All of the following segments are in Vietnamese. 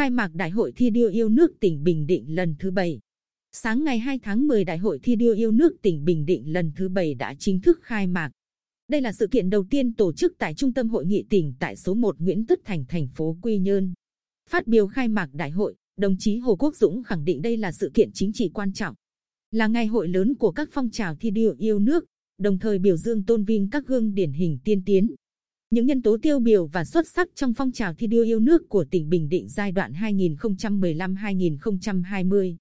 khai mạc Đại hội thi đua yêu nước tỉnh Bình Định lần thứ 7. Sáng ngày 2 tháng 10 Đại hội thi đua yêu nước tỉnh Bình Định lần thứ 7 đã chính thức khai mạc. Đây là sự kiện đầu tiên tổ chức tại Trung tâm Hội nghị tỉnh tại số 1 Nguyễn Tất Thành, thành phố Quy Nhơn. Phát biểu khai mạc đại hội, đồng chí Hồ Quốc Dũng khẳng định đây là sự kiện chính trị quan trọng, là ngày hội lớn của các phong trào thi đua yêu nước, đồng thời biểu dương tôn vinh các gương điển hình tiên tiến. Những nhân tố tiêu biểu và xuất sắc trong phong trào thi đua yêu nước của tỉnh Bình Định giai đoạn 2015-2020.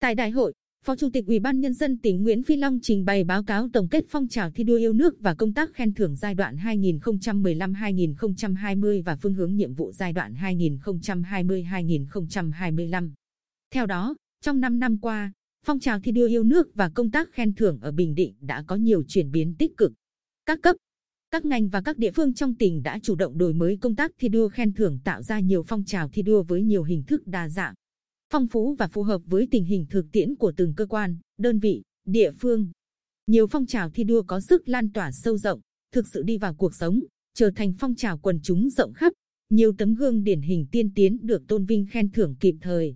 Tại đại hội, Phó Chủ tịch Ủy ban Nhân dân tỉnh Nguyễn Phi Long trình bày báo cáo tổng kết phong trào thi đua yêu nước và công tác khen thưởng giai đoạn 2015-2020 và phương hướng nhiệm vụ giai đoạn 2020-2025. Theo đó, trong 5 năm qua, phong trào thi đua yêu nước và công tác khen thưởng ở Bình Định đã có nhiều chuyển biến tích cực. Các cấp, các ngành và các địa phương trong tỉnh đã chủ động đổi mới công tác thi đua khen thưởng tạo ra nhiều phong trào thi đua với nhiều hình thức đa dạng, phong phú và phù hợp với tình hình thực tiễn của từng cơ quan, đơn vị, địa phương. Nhiều phong trào thi đua có sức lan tỏa sâu rộng, thực sự đi vào cuộc sống, trở thành phong trào quần chúng rộng khắp. Nhiều tấm gương điển hình tiên tiến được tôn vinh khen thưởng kịp thời.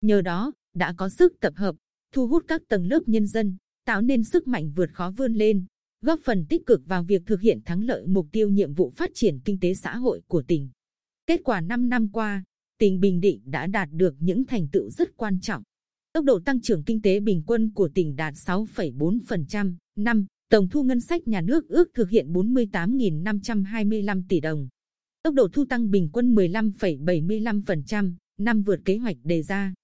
Nhờ đó, đã có sức tập hợp, thu hút các tầng lớp nhân dân, tạo nên sức mạnh vượt khó vươn lên, góp phần tích cực vào việc thực hiện thắng lợi mục tiêu nhiệm vụ phát triển kinh tế xã hội của tỉnh. Kết quả 5 năm qua, tỉnh Bình Định đã đạt được những thành tựu rất quan trọng. Tốc độ tăng trưởng kinh tế bình quân của tỉnh đạt 6,4%, năm, tổng thu ngân sách nhà nước ước thực hiện 48.525 tỷ đồng. Tốc độ thu tăng bình quân 15,75%, năm vượt kế hoạch đề ra.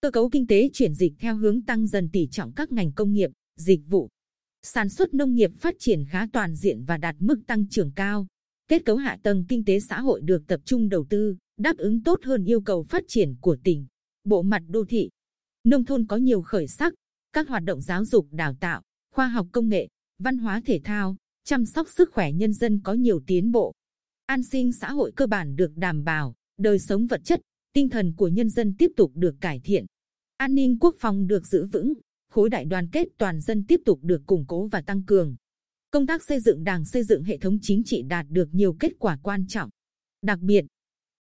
Cơ cấu kinh tế chuyển dịch theo hướng tăng dần tỷ trọng các ngành công nghiệp, dịch vụ. Sản xuất nông nghiệp phát triển khá toàn diện và đạt mức tăng trưởng cao. Kết cấu hạ tầng kinh tế xã hội được tập trung đầu tư, đáp ứng tốt hơn yêu cầu phát triển của tỉnh. Bộ mặt đô thị, nông thôn có nhiều khởi sắc, các hoạt động giáo dục đào tạo, khoa học công nghệ, văn hóa thể thao, chăm sóc sức khỏe nhân dân có nhiều tiến bộ. An sinh xã hội cơ bản được đảm bảo, đời sống vật chất, tinh thần của nhân dân tiếp tục được cải thiện. An ninh quốc phòng được giữ vững, khối đại đoàn kết toàn dân tiếp tục được củng cố và tăng cường. Công tác xây dựng đảng xây dựng hệ thống chính trị đạt được nhiều kết quả quan trọng. Đặc biệt,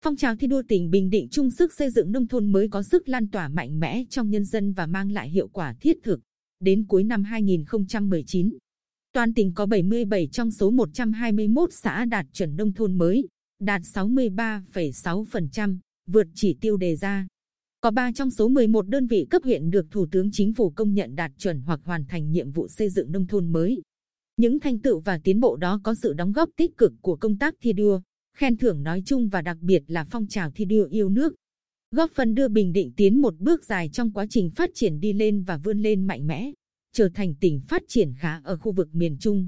phong trào thi đua tỉnh Bình Định chung sức xây dựng nông thôn mới có sức lan tỏa mạnh mẽ trong nhân dân và mang lại hiệu quả thiết thực. Đến cuối năm 2019, toàn tỉnh có 77 trong số 121 xã đạt chuẩn nông thôn mới, đạt 63,6%, vượt chỉ tiêu đề ra. Có 3 trong số 11 đơn vị cấp huyện được Thủ tướng Chính phủ công nhận đạt chuẩn hoặc hoàn thành nhiệm vụ xây dựng nông thôn mới. Những thành tựu và tiến bộ đó có sự đóng góp tích cực của công tác thi đua, khen thưởng nói chung và đặc biệt là phong trào thi đua yêu nước. Góp phần đưa Bình Định tiến một bước dài trong quá trình phát triển đi lên và vươn lên mạnh mẽ, trở thành tỉnh phát triển khá ở khu vực miền Trung.